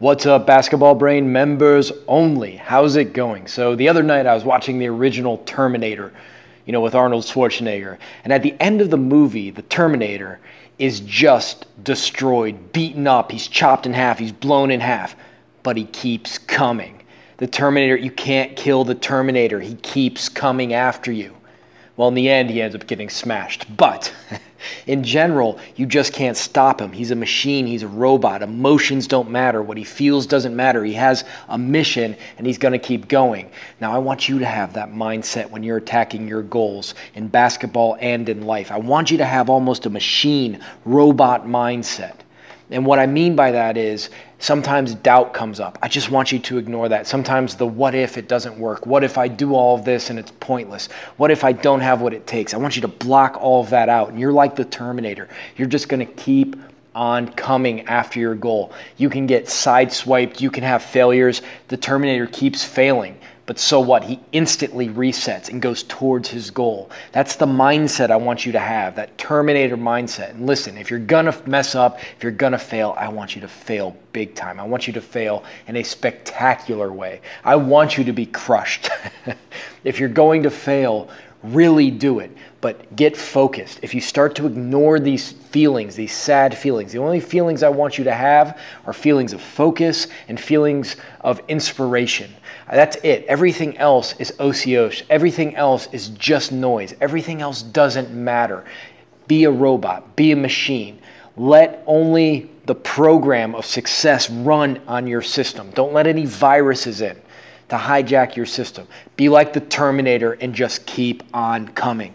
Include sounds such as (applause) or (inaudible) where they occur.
What's up, Basketball Brain members only? How's it going? So, the other night I was watching the original Terminator, you know, with Arnold Schwarzenegger. And at the end of the movie, the Terminator is just destroyed, beaten up. He's chopped in half, he's blown in half, but he keeps coming. The Terminator, you can't kill the Terminator, he keeps coming after you. Well, in the end, he ends up getting smashed. But (laughs) in general, you just can't stop him. He's a machine, he's a robot. Emotions don't matter. What he feels doesn't matter. He has a mission and he's going to keep going. Now, I want you to have that mindset when you're attacking your goals in basketball and in life. I want you to have almost a machine, robot mindset. And what I mean by that is sometimes doubt comes up. I just want you to ignore that. Sometimes the what if it doesn't work? What if I do all of this and it's pointless? What if I don't have what it takes? I want you to block all of that out. And you're like the Terminator. You're just going to keep on coming after your goal. You can get sideswiped, you can have failures. The Terminator keeps failing. But so what? He instantly resets and goes towards his goal. That's the mindset I want you to have, that Terminator mindset. And listen, if you're going to mess up, if you're going to fail, I want you to fail big time. I want you to fail in a spectacular way. I want you to be crushed. (laughs) if you're going to fail, really do it. But get focused. If you start to ignore these feelings, these sad feelings, the only feelings I want you to have are feelings of focus and feelings of inspiration. That's it. Everything else is osios. Everything else is just noise. Everything else doesn't matter. Be a robot, be a machine. Let only the program of success run on your system. Don't let any viruses in to hijack your system. Be like the Terminator and just keep on coming.